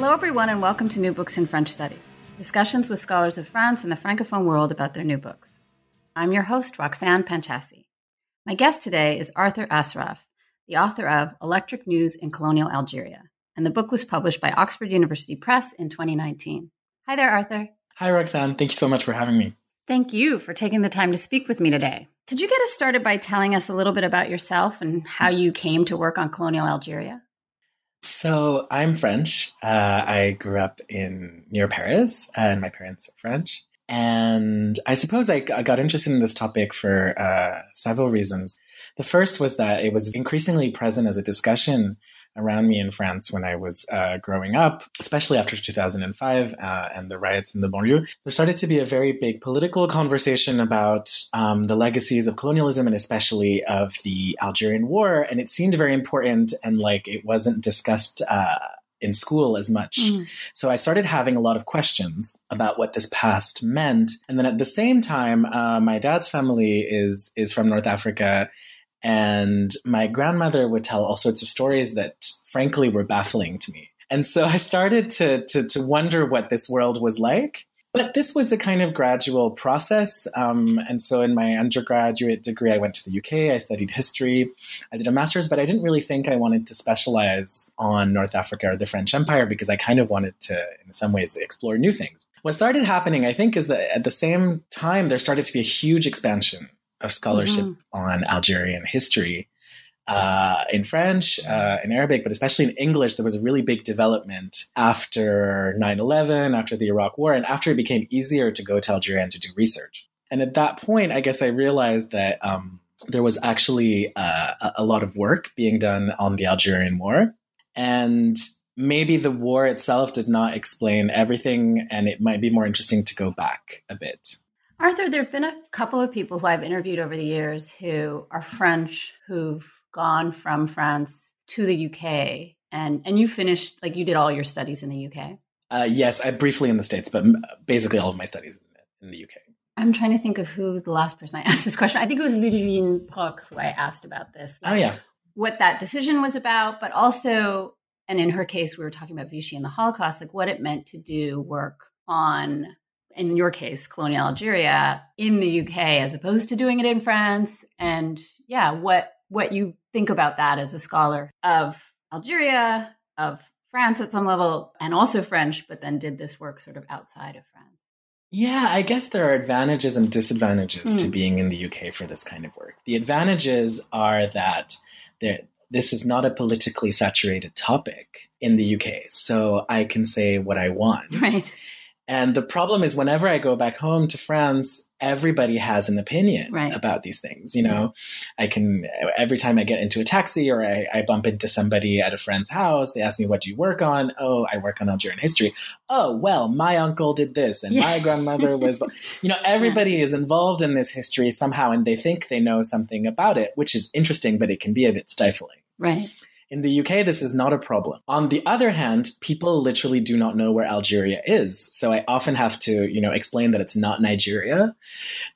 Hello, everyone, and welcome to New Books in French Studies discussions with scholars of France and the Francophone world about their new books. I'm your host, Roxanne Panchasi. My guest today is Arthur Asseraf, the author of Electric News in Colonial Algeria, and the book was published by Oxford University Press in 2019. Hi there, Arthur. Hi, Roxanne. Thank you so much for having me. Thank you for taking the time to speak with me today. Could you get us started by telling us a little bit about yourself and how you came to work on colonial Algeria? So I'm French. Uh, I grew up in near Paris, and my parents are French. And I suppose I, I got interested in this topic for uh, several reasons. The first was that it was increasingly present as a discussion around me in France when I was uh, growing up, especially after 2005 uh, and the riots in the banlieue. There started to be a very big political conversation about um, the legacies of colonialism and especially of the Algerian War. And it seemed very important and like it wasn't discussed. Uh, in school as much. Mm. So I started having a lot of questions about what this past meant. And then at the same time, uh, my dad's family is is from North Africa, and my grandmother would tell all sorts of stories that, frankly, were baffling to me. And so I started to, to, to wonder what this world was like. But this was a kind of gradual process. Um, and so in my undergraduate degree, I went to the UK, I studied history, I did a master's, but I didn't really think I wanted to specialize on North Africa or the French Empire because I kind of wanted to, in some ways, explore new things. What started happening, I think, is that at the same time, there started to be a huge expansion of scholarship mm-hmm. on Algerian history. Uh, in French, uh, in Arabic, but especially in English, there was a really big development after 9 11, after the Iraq War, and after it became easier to go to Algeria and to do research. And at that point, I guess I realized that um, there was actually uh, a lot of work being done on the Algerian War. And maybe the war itself did not explain everything, and it might be more interesting to go back a bit. Arthur, there have been a couple of people who I've interviewed over the years who are French who've gone from France to the UK, and and you finished like you did all your studies in the UK. Uh, yes, I briefly in the states, but basically all of my studies in the UK. I'm trying to think of who the last person I asked this question. I think it was Ludivine Broch who I asked about this. Like, oh yeah, what that decision was about, but also, and in her case, we were talking about Vichy and the Holocaust, like what it meant to do work on in your case, colonial Algeria in the UK as opposed to doing it in France. And yeah, what what you think about that as a scholar of Algeria, of France at some level, and also French, but then did this work sort of outside of France. Yeah, I guess there are advantages and disadvantages mm. to hmm. being in the UK for this kind of work. The advantages are that there, this is not a politically saturated topic in the UK, so I can say what I want. Right. And the problem is whenever I go back home to France, everybody has an opinion right. about these things. You know, I can, every time I get into a taxi or I, I, bump into somebody at a friend's house, they ask me, what do you work on? Oh, I work on Algerian history. Oh, well, my uncle did this and yeah. my grandmother was, you know, everybody yeah. is involved in this history somehow and they think they know something about it, which is interesting, but it can be a bit stifling. Right. In the UK, this is not a problem. On the other hand, people literally do not know where Algeria is. So I often have to, you know, explain that it's not Nigeria,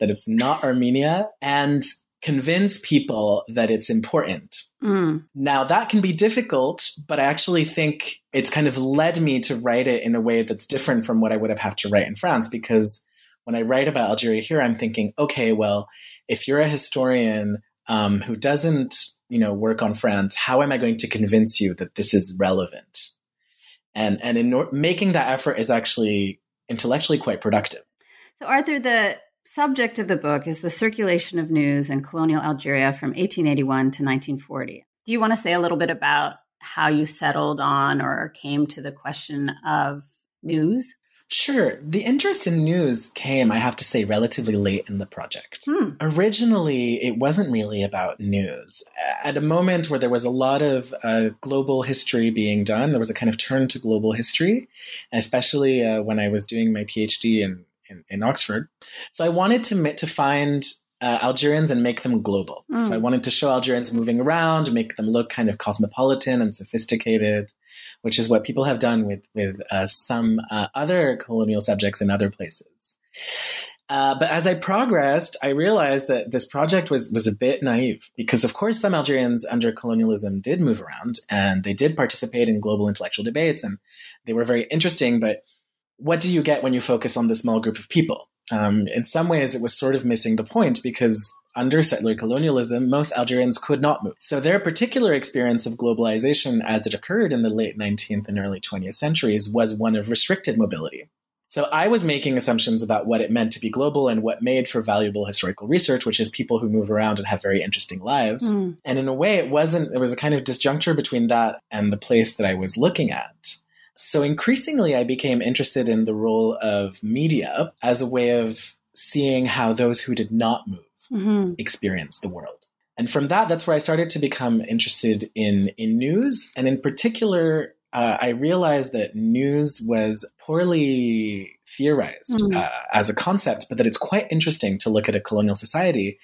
that it's not Armenia, and convince people that it's important. Mm. Now, that can be difficult, but I actually think it's kind of led me to write it in a way that's different from what I would have had to write in France because when I write about Algeria here, I'm thinking, okay, well, if you're a historian um, who doesn't, you know, work on France, how am I going to convince you that this is relevant? And and in making that effort is actually intellectually quite productive. So, Arthur, the subject of the book is the circulation of news in colonial Algeria from 1881 to 1940. Do you want to say a little bit about how you settled on or came to the question of news? Sure. The interest in news came, I have to say, relatively late in the project. Hmm. Originally, it wasn't really about news. At a moment where there was a lot of uh, global history being done, there was a kind of turn to global history, especially uh, when I was doing my PhD in, in, in Oxford. So I wanted to, to find uh, Algerians and make them global. Mm. So I hmm. wanted to show Algerians moving around, make them look kind of cosmopolitan and sophisticated, which is what people have done with with uh, some uh, other colonial subjects in other places. Uh, but as I progressed, I realized that this project was was a bit naive because, of course, some Algerians under colonialism did move around and they did participate in global intellectual debates, and they were very interesting. But what do you get when you focus on the small group of people? Um, in some ways, it was sort of missing the point because under settler colonialism, most Algerians could not move. So their particular experience of globalization as it occurred in the late 19th and early 20th centuries was one of restricted mobility. So I was making assumptions about what it meant to be global and what made for valuable historical research, which is people who move around and have very interesting lives. Mm. And in a way, it wasn't, there was a kind of disjuncture between that and the place that I was looking at. So increasingly, I became interested in the role of media as a way of seeing how those who did not move mm-hmm. experienced the world. And from that, that's where I started to become interested in, in news. And in particular, uh, I realized that news was poorly theorized mm-hmm. uh, as a concept, but that it's quite interesting to look at a colonial society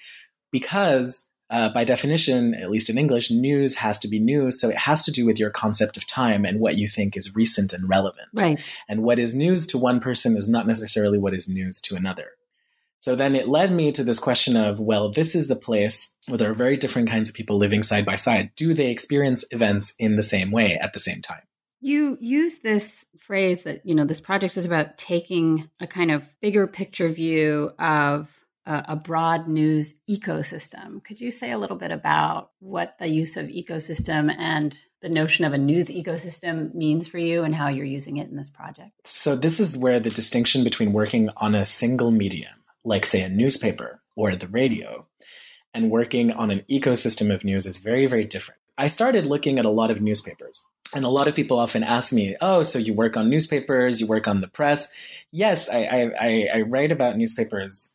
because uh, by definition, at least in English, news has to be news. So it has to do with your concept of time and what you think is recent and relevant. Right. And what is news to one person is not necessarily what is news to another. So then it led me to this question of, well, this is a place where there are very different kinds of people living side by side. Do they experience events in the same way at the same time? You use this phrase that, you know, this project is about taking a kind of bigger picture view of a, a, broad news ecosystem. Could you say a little bit about what the use of ecosystem and the notion of a news ecosystem means for you and how you're using it in this project? So, this is where the distinction between working on a single medium, like, say, a newspaper or the radio, and working on an ecosystem of news is very, very different. I started looking at a lot of newspapers. And a lot of people often ask me, "Oh, so you work on newspapers? You work on the press?" Yes, I, I, I write about newspapers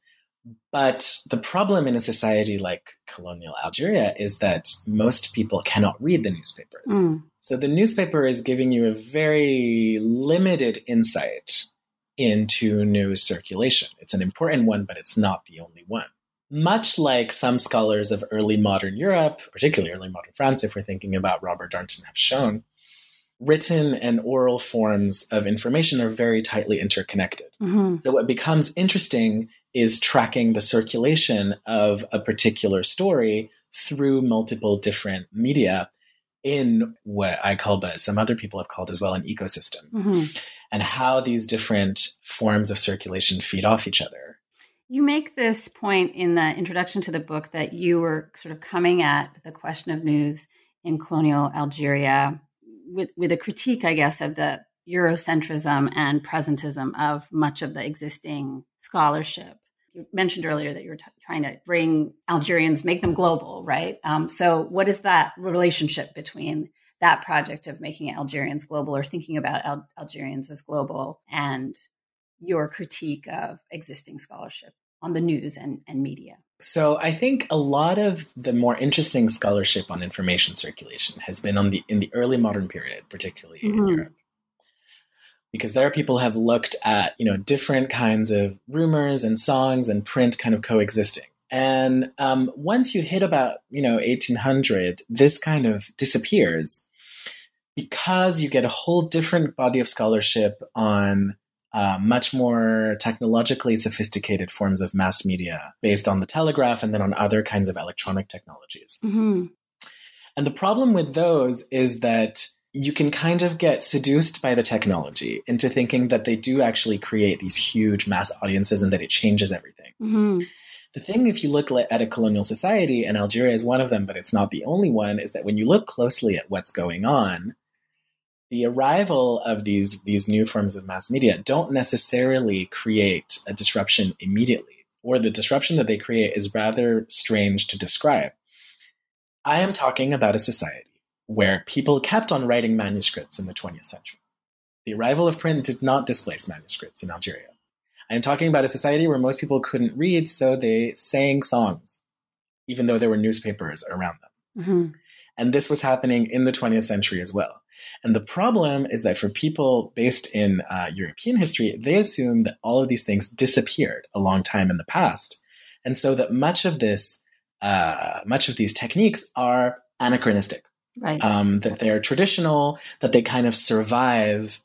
but the problem in a society like colonial Algeria is that most people cannot read the newspapers. Mm. So the newspaper is giving you a very limited insight into news circulation. It's an important one, but it's not the only one. Much like some scholars of early modern Europe, particularly early modern France, if we're thinking about Robert Darnton, have shown, written and oral forms of information are very tightly interconnected. Mm-hmm. So, what becomes interesting is tracking the circulation of a particular story through multiple different media in what I call, but some other people have called as well, an ecosystem, mm-hmm. and how these different forms of circulation feed off each other. You make this point in the introduction to the book that you were sort of coming at the question of news in colonial Algeria with, with a critique, I guess, of the Eurocentrism and presentism of much of the existing scholarship you mentioned earlier that you're t- trying to bring Algerians, make them global, right? Um, so, what is that relationship between that project of making Algerians global or thinking about Al- Algerians as global and your critique of existing scholarship on the news and, and media? So I think a lot of the more interesting scholarship on information circulation has been on the in the early modern period, particularly mm-hmm. in Europe because there people have looked at you know different kinds of rumors and songs and print kind of coexisting and um, once you hit about you know 1800 this kind of disappears because you get a whole different body of scholarship on uh, much more technologically sophisticated forms of mass media based on the telegraph and then on other kinds of electronic technologies mm-hmm. and the problem with those is that you can kind of get seduced by the technology into thinking that they do actually create these huge mass audiences and that it changes everything. Mm-hmm. The thing, if you look at a colonial society, and Algeria is one of them, but it's not the only one, is that when you look closely at what's going on, the arrival of these, these new forms of mass media don't necessarily create a disruption immediately, or the disruption that they create is rather strange to describe. I am talking about a society where people kept on writing manuscripts in the 20th century. The arrival of print did not displace manuscripts in Algeria. I'm talking about a society where most people couldn't read, so they sang songs, even though there were newspapers around them. Mm-hmm. And this was happening in the 20th century as well. And the problem is that for people based in uh, European history, they assume that all of these things disappeared a long time in the past. And so that much of this, uh, much of these techniques are anachronistic. Right. Um, that they're traditional, that they kind of survive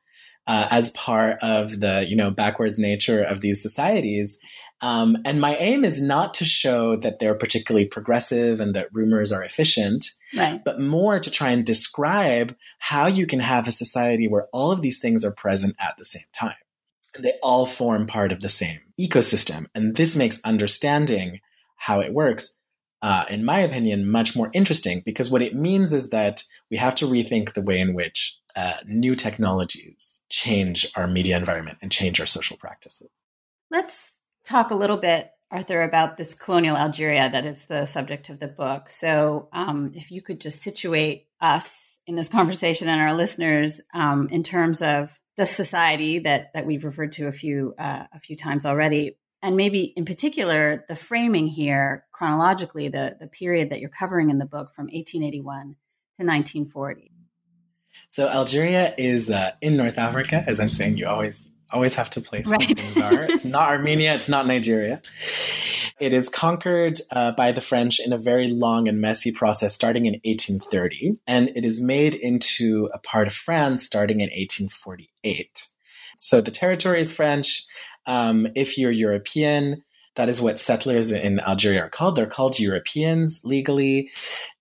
uh, as part of the you know backwards nature of these societies. Um, and my aim is not to show that they're particularly progressive and that rumors are efficient, right. but more to try and describe how you can have a society where all of these things are present at the same time. They all form part of the same ecosystem. And this makes understanding how it works uh, in my opinion, much more interesting because what it means is that we have to rethink the way in which uh, new technologies change our media environment and change our social practices. Let's talk a little bit, Arthur, about this colonial Algeria that is the subject of the book. So, um, if you could just situate us in this conversation and our listeners um, in terms of the society that that we've referred to a few uh, a few times already, and maybe in particular the framing here chronologically, the the period that you're covering in the book from 1881 to 1940. So Algeria is uh, in North Africa, as I'm saying. You always always have to place right. It's not Armenia. It's not Nigeria. It is conquered uh, by the French in a very long and messy process starting in 1830, and it is made into a part of France starting in 1848. So the territory is French. Um, if you're European, that is what settlers in Algeria are called. They're called Europeans legally.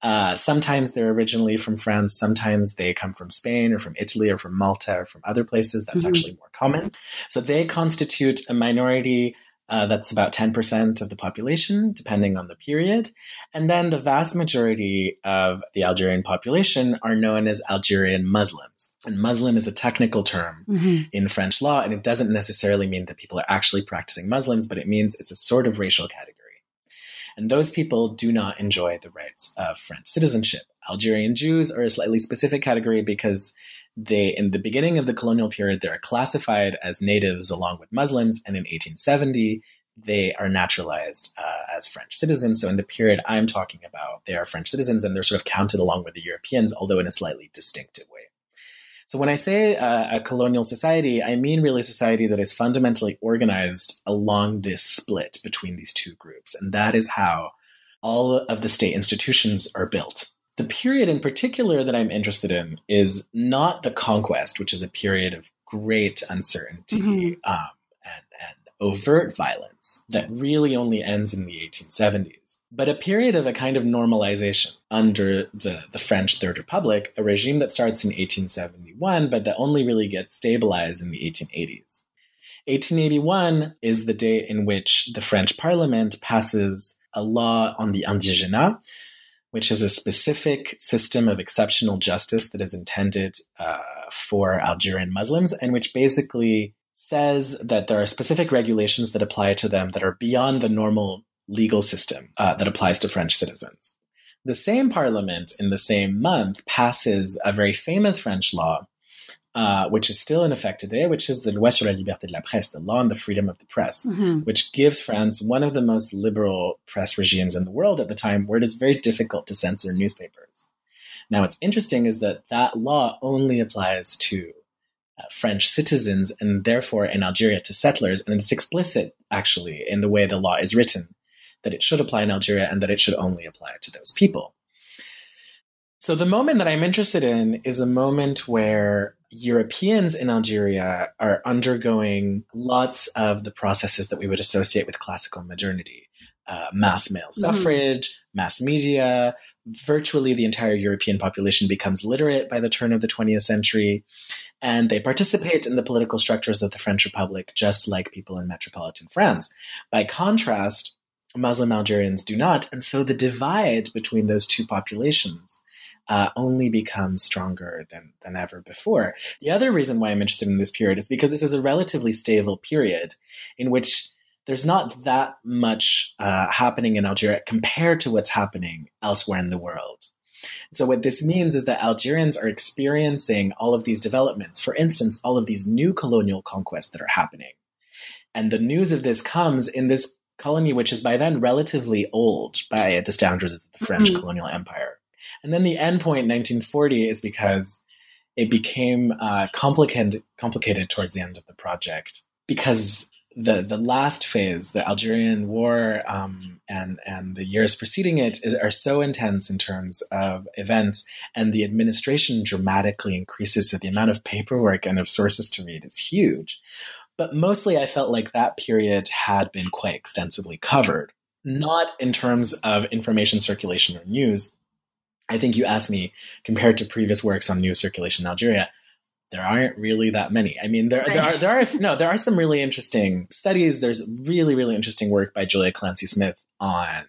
Uh, sometimes they're originally from France. Sometimes they come from Spain or from Italy or from Malta or from other places. That's mm-hmm. actually more common. So they constitute a minority uh, that's about 10% of the population, depending on the period. And then the vast majority of the Algerian population are known as Algerian Muslims. And Muslim is a technical term mm-hmm. in French law, and it doesn't necessarily mean that people are actually practicing Muslims, but it means it's a sort of racial category. And those people do not enjoy the rights of French citizenship. Algerian Jews are a slightly specific category because they, in the beginning of the colonial period, they're classified as natives along with Muslims, and in 1870 they are naturalized uh, as French citizens. So in the period I'm talking about, they are French citizens, and they're sort of counted along with the Europeans, although in a slightly distinctive way. So when I say uh, a colonial society, I mean really a society that is fundamentally organized along this split between these two groups, and that is how all of the state institutions are built. The period in particular that I'm interested in is not the conquest, which is a period of great uncertainty mm-hmm. um, and, and overt violence that really only ends in the 1870s, but a period of a kind of normalization under the, the French Third Republic, a regime that starts in 1871, but that only really gets stabilized in the 1880s. 1881 is the date in which the French Parliament passes a law on the indigénat, which is a specific system of exceptional justice that is intended uh, for Algerian Muslims, and which basically says that there are specific regulations that apply to them that are beyond the normal legal system uh, that applies to French citizens. The same parliament in the same month passes a very famous French law uh, which is still in effect today, which is the Loi sur la liberté de la presse, the law on the freedom of the press, mm-hmm. which gives France one of the most liberal press regimes in the world at the time, where it is very difficult to censor newspapers. Now, what's interesting is that that law only applies to uh, French citizens and therefore in Algeria to settlers, and it's explicit actually in the way the law is written that it should apply in Algeria and that it should only apply to those people. So the moment that I'm interested in is a moment where Europeans in Algeria are undergoing lots of the processes that we would associate with classical modernity. Uh, mass male mm-hmm. suffrage, mm-hmm. mass media, virtually the entire European population becomes literate by the turn of the 20th century, and they participate in the political structures of the French Republic just like people in metropolitan France. By contrast, Muslim Algerians do not, and so the divide between those two populations uh, only becomes stronger than, than ever before. The other reason why I'm interested in this period is because this is a relatively stable period in which there's not that much uh, happening in Algeria compared to what's happening elsewhere in the world. So, what this means is that Algerians are experiencing all of these developments. For instance, all of these new colonial conquests that are happening. And the news of this comes in this colony, which is by then relatively old by the standards of the French mm-hmm. colonial empire. And then the end point, 1940, is because it became uh, complicated, complicated towards the end of the project because the the last phase, the Algerian War, um, and and the years preceding it is, are so intense in terms of events, and the administration dramatically increases. So the amount of paperwork and of sources to read is huge. But mostly, I felt like that period had been quite extensively covered, not in terms of information circulation or news. I think you asked me compared to previous works on news circulation in Algeria there aren't really that many. I mean, there, there are there are no there are some really interesting studies. There's really really interesting work by Julia Clancy Smith on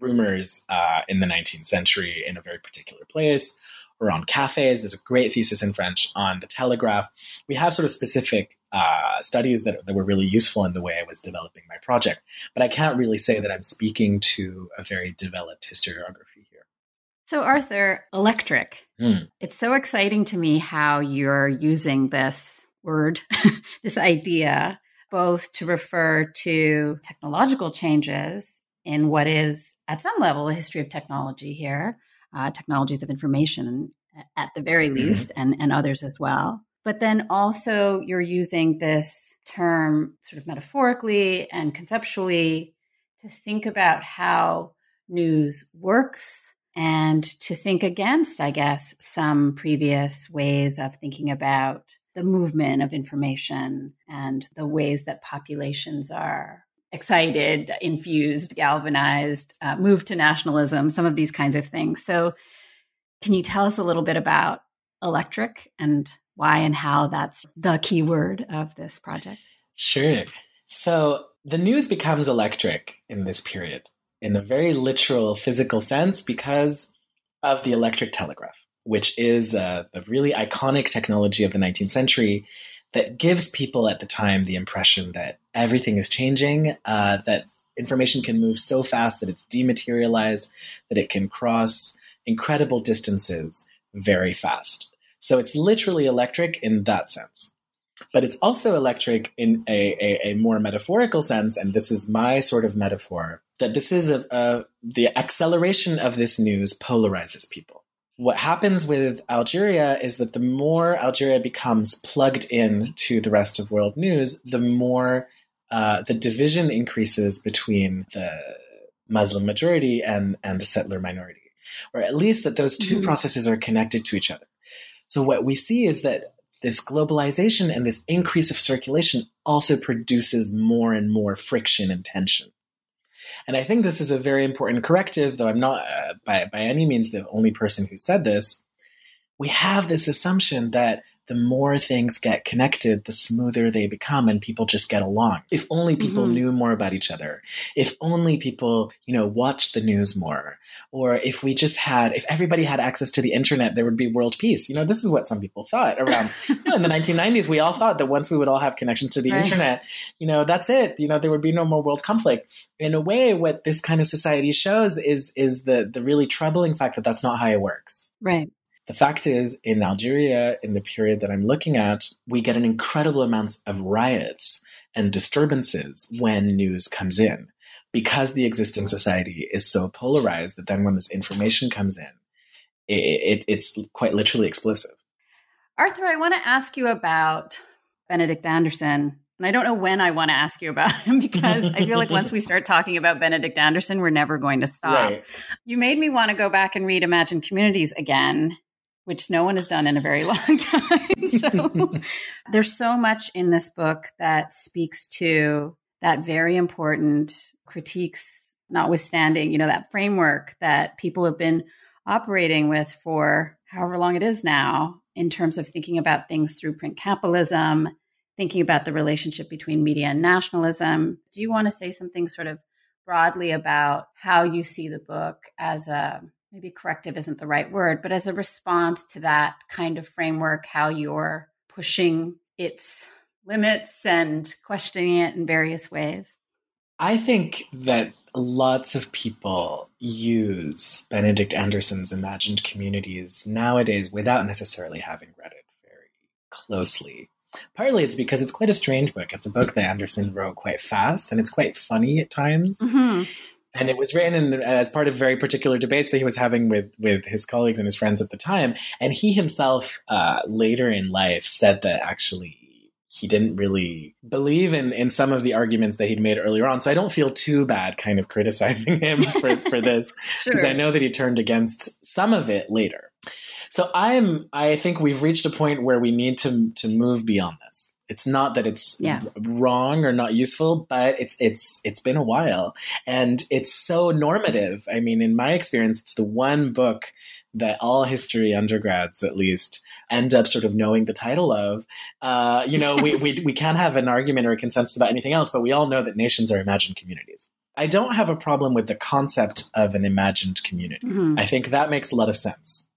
rumors uh, in the 19th century in a very particular place or on cafes. There's a great thesis in French on the telegraph. We have sort of specific uh, studies that, that were really useful in the way I was developing my project, but I can't really say that I'm speaking to a very developed historiography. So, Arthur, electric. Mm. It's so exciting to me how you're using this word, this idea, both to refer to technological changes in what is, at some level, a history of technology here, uh, technologies of information at the very hmm. least, mm. and, and others as well. But then also, you're using this term sort of metaphorically and conceptually to think about how news works and to think against, I guess, some previous ways of thinking about the movement of information and the ways that populations are excited, infused, galvanized, uh, moved to nationalism, some of these kinds of things. So, can you tell us a little bit about electric and why and how that's the key word of this project? Sure. So, the news becomes electric in this period in a very literal physical sense because of the electric telegraph, which is a, a really iconic technology of the 19th century that gives people at the time the impression that everything is changing, uh, that information can move so fast that it's dematerialized, that it can cross incredible distances very fast. So it's literally electric in that sense. But it's also electric in a, a, a more metaphorical sense, and this is my sort of metaphor that this is a, a, the acceleration of this news polarizes people. What happens with Algeria is that the more Algeria becomes plugged in to the rest of world news, the more uh, the division increases between the Muslim majority and, and the settler minority, or at least that those 2 mm-hmm. processes are connected to each other. So what we see is that this globalization and this increase of circulation also produces more and more friction and tension. And I think this is a very important corrective, though I'm not uh, by, by any means the only person who said this. We have this assumption that the more things get connected, the smoother they become and people just get along. If only people mm-hmm. knew more about each other. If only people, you know, watched the news more. Or if we just had, if everybody had access to the internet, there would be world peace. You know, this is what some people thought around, you know, in the 1990s. We all thought that once we would all have connection to the right. internet, you know, that's it. You know, there would be no more world conflict. In a way, what this kind of society shows is, is the, the really troubling fact that that's not how it works. Right. The fact is, in Algeria, in the period that I'm looking at, we get an incredible amount of riots and disturbances when news comes in because the existing society is so polarized that then when this information comes in, it, it, it's quite literally explosive. Arthur, I want to ask you about Benedict Anderson. And I don't know when I want to ask you about him because I feel like once we start talking about Benedict Anderson, we're never going to stop. Right. You made me want to go back and read Imagine Communities again, which no one has done in a very long time. so there's so much in this book that speaks to that very important critiques, notwithstanding, you know, that framework that people have been operating with for however long it is now in terms of thinking about things through print capitalism, thinking about the relationship between media and nationalism. Do you want to say something sort of broadly about how you see the book as a maybe corrective isn't the right word, but as a response to that kind of framework, how you're pushing its limits and questioning it in various ways? I think that lots of people use Benedict Anderson's imagined communities nowadays without necessarily having read it very closely. Partly it's because it's quite a strange book. It's a book that Anderson wrote quite fast and it's quite funny at times. Mm-hmm. And it was written in, as part of very particular debates that he was having with, with his colleagues and his friends at the time. And he himself, uh, later in life, said that actually he didn't really believe in, in some of the arguments that he'd made earlier on. So I don't feel too bad kind of criticizing him for, for this because sure. I know that he turned against some of it later. So I'm I think we've reached a point where we need to to move beyond this. It's not that it's yeah. wrong or not useful, but it's it's it's been a while and it's so normative. I mean, in my experience, it's the one book that all history undergrads at least end up sort of knowing the title of. Uh, you know, we, we, we can't have an argument or a consensus about anything else, but we all know that nations are imagined communities. I don't have a problem with the concept of an imagined community. Mm-hmm. I think that makes a lot of sense.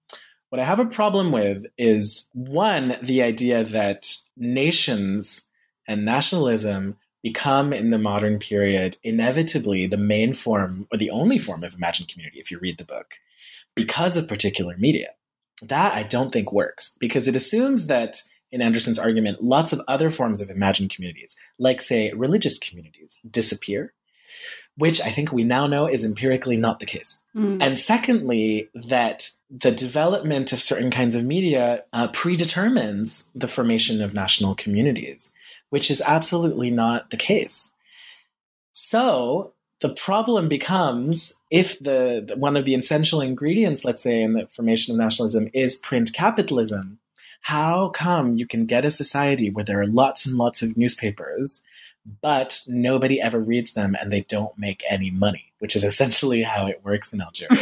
What I have a problem with is one, the idea that nations and nationalism become in the modern period inevitably the main form or the only form of imagined community if you read the book because of particular media. That I don't think works because it assumes that in Anderson's argument, lots of other forms of imagined communities, like, say, religious communities, disappear which I think we now know is empirically not the case. Mm. And secondly, that the development of certain kinds of media uh, predetermines the formation of national communities, which is absolutely not the case. So the problem becomes if the, the one of the essential ingredients, let's say, in the formation of nationalism is print capitalism. How come you can get a society where there are lots and lots of newspapers but nobody ever reads them and they don't make any money, which is essentially how it works in Algeria.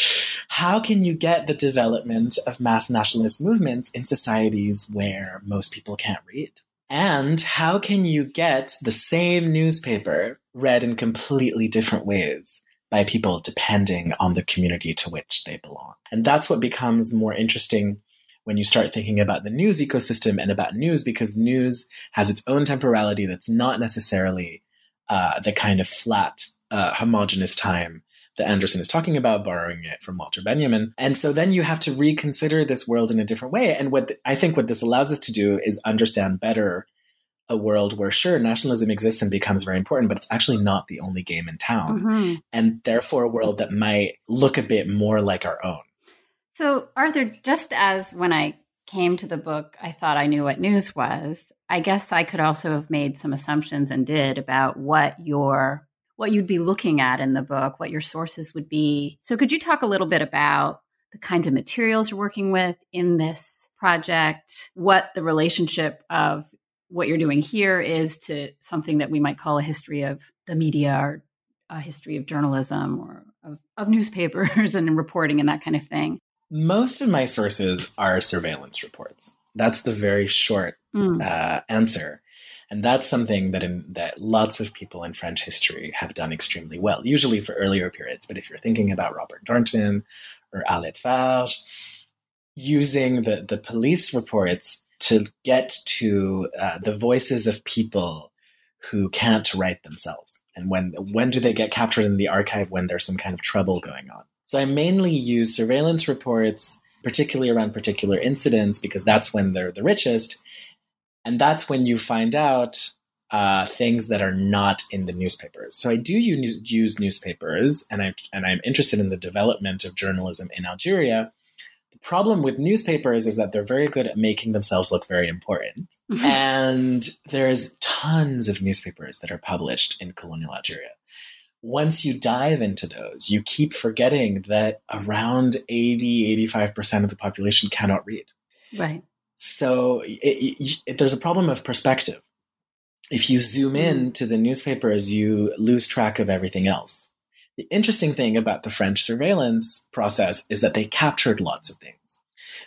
how can you get the development of mass nationalist movements in societies where most people can't read? And how can you get the same newspaper read in completely different ways by people depending on the community to which they belong? And that's what becomes more interesting when you start thinking about the news ecosystem and about news because news has its own temporality that's not necessarily uh, the kind of flat, uh, homogenous time that Anderson is talking about, borrowing it from Walter Benjamin. And so then you have to reconsider this world in a different way. And what th- I think what this allows us to do is understand better a world where sure nationalism exists and becomes very important but it's actually not the only game in town mm-hmm. and therefore a world that might look a bit more like our own so, Arthur, just as when I came to the book, I thought I knew what news was, I guess I could also have made some assumptions and did about what your what you'd be looking at in the book, what your sources would be. So, could you talk a little bit about the kinds of materials you're working with in this project, what the relationship of what you're doing here is to something that we might call a history of the media or a history of journalism or of, of newspapers and reporting and that kind of thing. Most of my sources are surveillance reports. That's the very short mm. uh, answer. And that's something that in, that lots of people in French history have done extremely well, usually for earlier periods. But if you're thinking about Robert Darnton or Arlette Farge, using the, the police reports to get to uh, the voices of people who can't write themselves. And when when do they get captured in the archive when there's some kind of trouble going on? So I mainly use surveillance reports, particularly around particular incidents, because that's when they're the richest. And that's when you find out uh, things that are not in the newspapers. So I do use newspapers, and I and I'm interested in the development of journalism in Algeria. The problem with newspapers is that they're very good at making themselves look very important. and there's tons of newspapers that are published in colonial Algeria. Once you dive into those, you keep forgetting that around 80, 85% of the population cannot read. Right. So it, it, there's a problem of perspective. If you zoom in mm. to the newspapers, you lose track of everything else. The interesting thing about the French surveillance process is that they captured lots of things.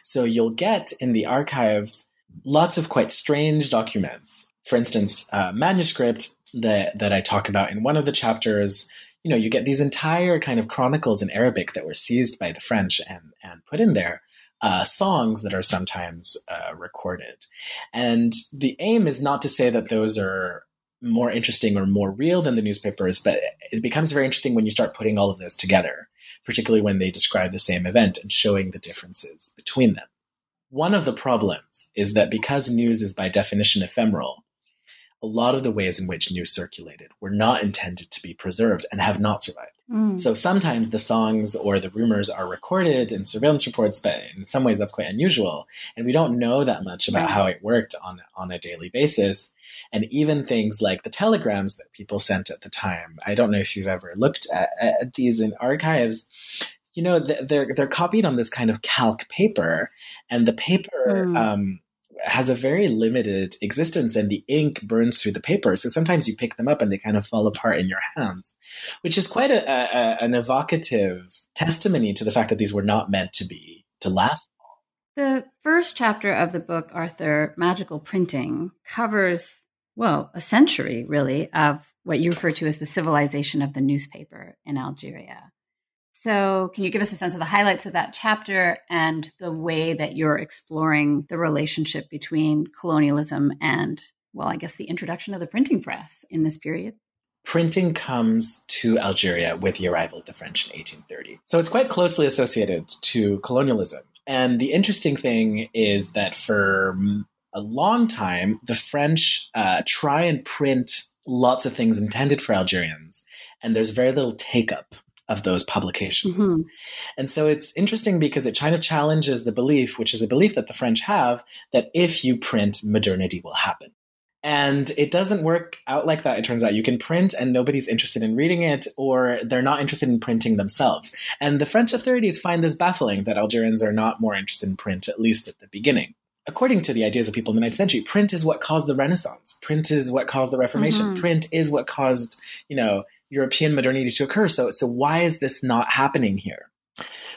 So you'll get in the archives lots of quite strange documents. For instance, a manuscript that, that I talk about in one of the chapters, you know, you get these entire kind of chronicles in Arabic that were seized by the French and, and put in there. Uh, songs that are sometimes uh, recorded. And the aim is not to say that those are more interesting or more real than the newspapers, but it becomes very interesting when you start putting all of those together, particularly when they describe the same event and showing the differences between them. One of the problems is that because news is by definition ephemeral, a lot of the ways in which news circulated were not intended to be preserved and have not survived. Mm. So sometimes the songs or the rumors are recorded in surveillance reports, but in some ways that's quite unusual. And we don't know that much about right. how it worked on, on a daily basis. And even things like the telegrams that people sent at the time. I don't know if you've ever looked at, at these in archives. You know, they're, they're copied on this kind of calc paper, and the paper mm. um, has a very limited existence and the ink burns through the paper. So sometimes you pick them up and they kind of fall apart in your hands, which is quite a, a, an evocative testimony to the fact that these were not meant to be to last. The first chapter of the book, Arthur, Magical Printing, covers, well, a century really of what you refer to as the civilization of the newspaper in Algeria. So, can you give us a sense of the highlights of that chapter and the way that you're exploring the relationship between colonialism and, well, I guess the introduction of the printing press in this period? Printing comes to Algeria with the arrival of the French in 1830. So, it's quite closely associated to colonialism. And the interesting thing is that for a long time, the French uh, try and print lots of things intended for Algerians, and there's very little take up of those publications. Mm-hmm. And so it's interesting because it kind of challenges the belief, which is a belief that the French have, that if you print, modernity will happen. And it doesn't work out like that, it turns out. You can print and nobody's interested in reading it, or they're not interested in printing themselves. And the French authorities find this baffling that Algerians are not more interested in print, at least at the beginning according to the ideas of people in the 19th century, print is what caused the Renaissance. Print is what caused the Reformation. Mm-hmm. Print is what caused, you know, European modernity to occur. So, so why is this not happening here?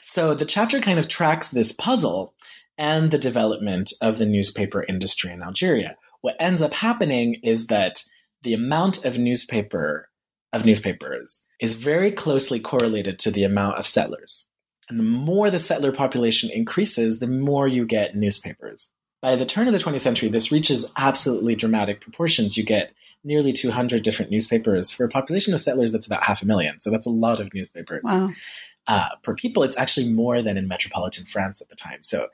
So the chapter kind of tracks this puzzle and the development of the newspaper industry in Algeria. What ends up happening is that the amount of newspaper of newspapers is very closely correlated to the amount of settlers. And the more the settler population increases, the more you get newspapers. By the turn of the 20th century, this reaches absolutely dramatic proportions. You get nearly 200 different newspapers for a population of settlers that's about half a million. So that's a lot of newspapers. Wow. Uh, per people, it's actually more than in metropolitan France at the time. So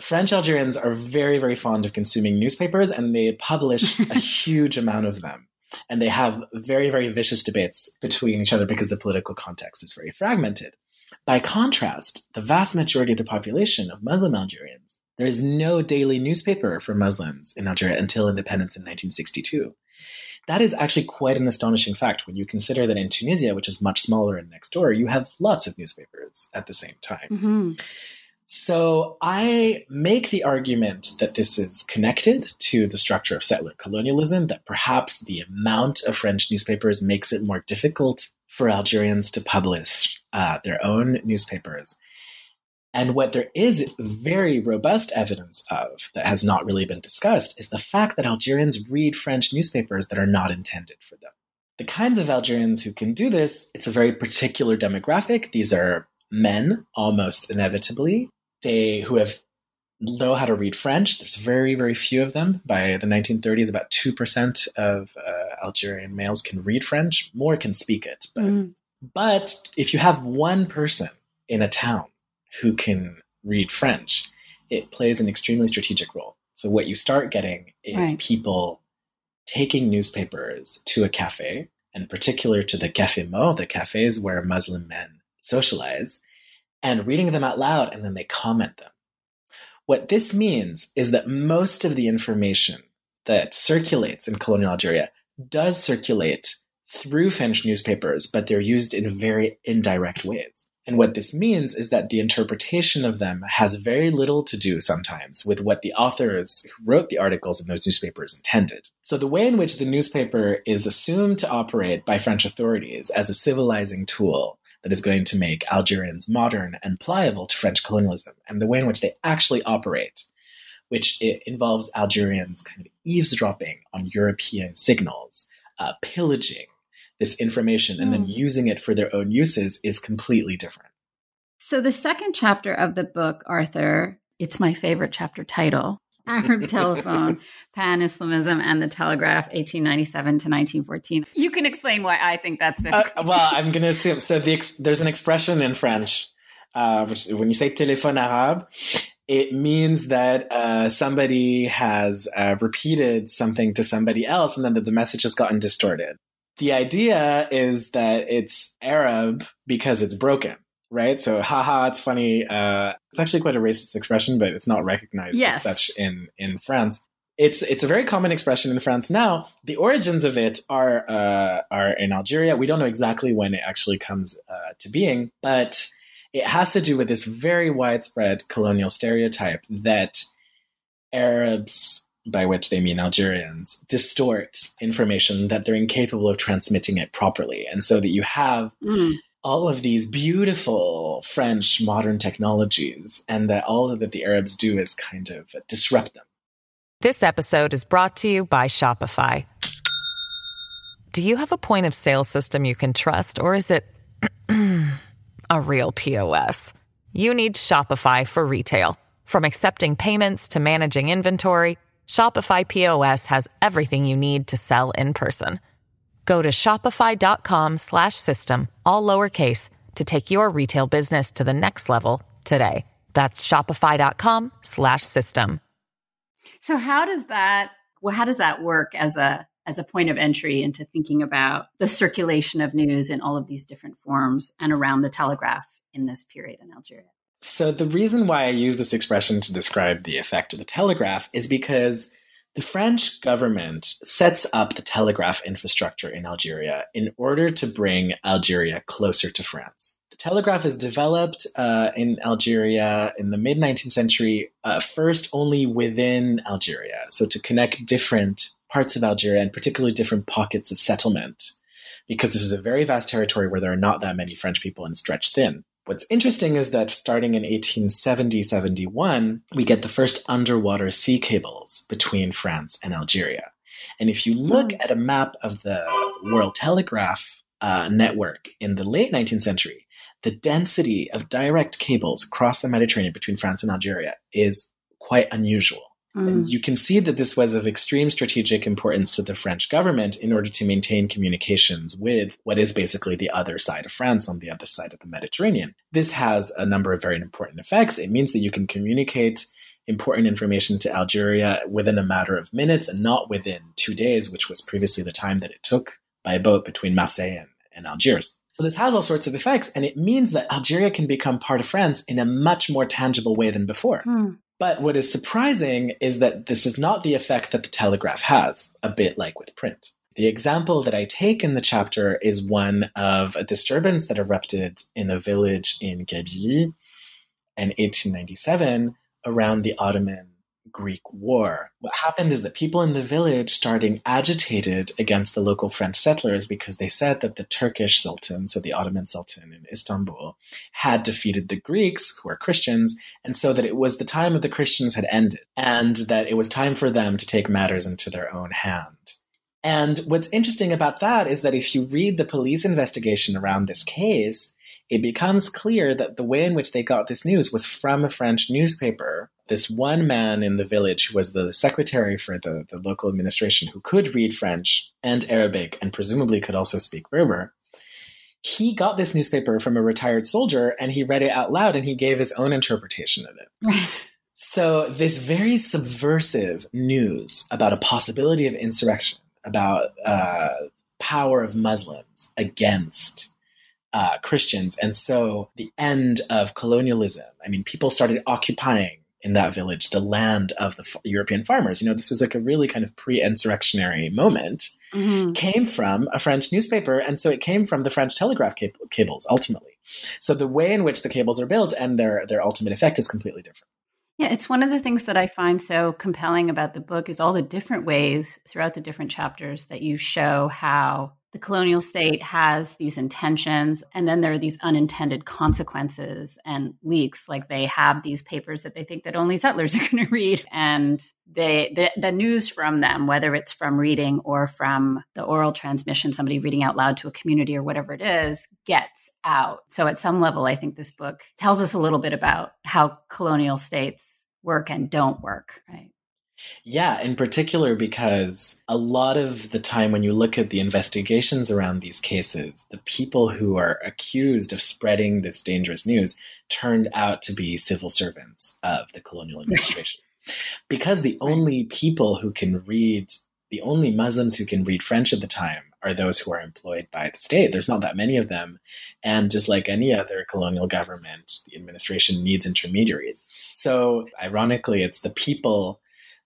French Algerians are very, very fond of consuming newspapers and they publish a huge amount of them. And they have very, very vicious debates between each other because the political context is very fragmented. By contrast, the vast majority of the population of Muslim Algerians, there is no daily newspaper for Muslims in Algeria until independence in 1962. That is actually quite an astonishing fact when you consider that in Tunisia, which is much smaller and next door, you have lots of newspapers at the same time. Mm-hmm. So I make the argument that this is connected to the structure of settler colonialism, that perhaps the amount of French newspapers makes it more difficult for Algerians to publish uh, their own newspapers. And what there is very robust evidence of that has not really been discussed is the fact that Algerians read French newspapers that are not intended for them. The kinds of Algerians who can do this, it's a very particular demographic. These are men, almost inevitably. They who have know how to read French. There's very, very few of them. By the 1930s, about 2% of uh, Algerian males can read French. More can speak it. But, mm. but if you have one person in a town who can read French, it plays an extremely strategic role. So what you start getting is right. people taking newspapers to a cafe, and particular to the café maure, the cafes where Muslim men socialize, and reading them out loud, and then they comment them. What this means is that most of the information that circulates in colonial Algeria does circulate through French newspapers, but they're used in very indirect ways. And what this means is that the interpretation of them has very little to do sometimes with what the authors who wrote the articles in those newspapers intended. So the way in which the newspaper is assumed to operate by French authorities as a civilizing tool that is going to make Algerians modern and pliable to French colonialism, and the way in which they actually operate, which involves Algerians kind of eavesdropping on European signals, uh, pillaging this information and then hmm. using it for their own uses is completely different. So, the second chapter of the book, Arthur, it's my favorite chapter title Arab Telephone, Pan Islamism, and the Telegraph, 1897 to 1914. You can explain why I think that's so. Uh, well, I'm going to assume so. The ex- there's an expression in French, uh, which when you say téléphone arabe, it means that uh, somebody has uh, repeated something to somebody else and then that the message has gotten distorted the idea is that it's Arab because it's broken, right? So, haha, it's funny. Uh, it's actually quite a racist expression, but it's not recognized yes. as such in, in France. It's it's a very common expression in France now. The origins of it are uh, are in Algeria. We don't know exactly when it actually comes uh, to being, but it has to do with this very widespread colonial stereotype that Arabs by which they mean Algerians, distort information that they're incapable of transmitting it properly. And so that you have mm. all of these beautiful French modern technologies, and that all that the Arabs do is kind of disrupt them. This episode is brought to you by Shopify. Do you have a point of sale system you can trust, or is it a real POS? You need Shopify for retail. From accepting payments to managing inventory, Shopify POS has everything you need to sell in person. Go to shopify.com slash system, all lowercase, to take your retail business to the next level today. That's shopify.com slash system. So how does that well, how does that work as a as a point of entry into thinking about the circulation of news in all of these different forms and around the telegraph in this period in Algeria? So, the reason why I use this expression to describe the effect of the telegraph is because the French government sets up the telegraph infrastructure in Algeria in order to bring Algeria closer to France. The telegraph is developed uh, in Algeria in the mid 19th century, uh, first only within Algeria, so to connect different parts of Algeria and particularly different pockets of settlement, because this is a very vast territory where there are not that many French people and stretched thin. What's interesting is that starting in 1870 71, we get the first underwater sea cables between France and Algeria. And if you look hmm. at a map of the World Telegraph uh, network in the late 19th century, the density of direct cables across the Mediterranean between France and Algeria is quite unusual. And mm. you can see that this was of extreme strategic importance to the French government in order to maintain communications with what is basically the other side of France on the other side of the Mediterranean. This has a number of very important effects. It means that you can communicate important information to Algeria within a matter of minutes and not within two days, which was previously the time that it took by boat between Marseille and, and Algiers. So this has all sorts of effects, and it means that Algeria can become part of France in a much more tangible way than before. Mm. But what is surprising is that this is not the effect that the telegraph has, a bit like with print. The example that I take in the chapter is one of a disturbance that erupted in a village in Kabylie in 1897 around the Ottoman Greek War. What happened is that people in the village started agitated against the local French settlers because they said that the Turkish Sultan, so the Ottoman Sultan in Istanbul, had defeated the Greeks, who are Christians, and so that it was the time of the Christians had ended, and that it was time for them to take matters into their own hand. And what's interesting about that is that if you read the police investigation around this case, it becomes clear that the way in which they got this news was from a French newspaper. This one man in the village who was the secretary for the, the local administration who could read French and Arabic and presumably could also speak Berber. He got this newspaper from a retired soldier and he read it out loud and he gave his own interpretation of it. So, this very subversive news about a possibility of insurrection, about uh, power of Muslims against uh, Christians. And so the end of colonialism, I mean, people started occupying in that village the land of the f- European farmers. You know, this was like a really kind of pre-insurrectionary moment. Mm-hmm. Came from a French newspaper, and so it came from the French telegraph cab- cables ultimately. So the way in which the cables are built and their their ultimate effect is completely different. Yeah, it's one of the things that I find so compelling about the book is all the different ways throughout the different chapters that you show how the colonial state has these intentions and then there are these unintended consequences and leaks. Like they have these papers that they think that only settlers are going to read and they the, the news from them whether it's from reading or from the oral transmission somebody reading out loud to a community or whatever it is gets out. So at some level i think this book tells us a little bit about how colonial states work and don't work right yeah, in particular, because a lot of the time when you look at the investigations around these cases, the people who are accused of spreading this dangerous news turned out to be civil servants of the colonial administration. because the only people who can read, the only Muslims who can read French at the time are those who are employed by the state. There's not that many of them. And just like any other colonial government, the administration needs intermediaries. So, ironically, it's the people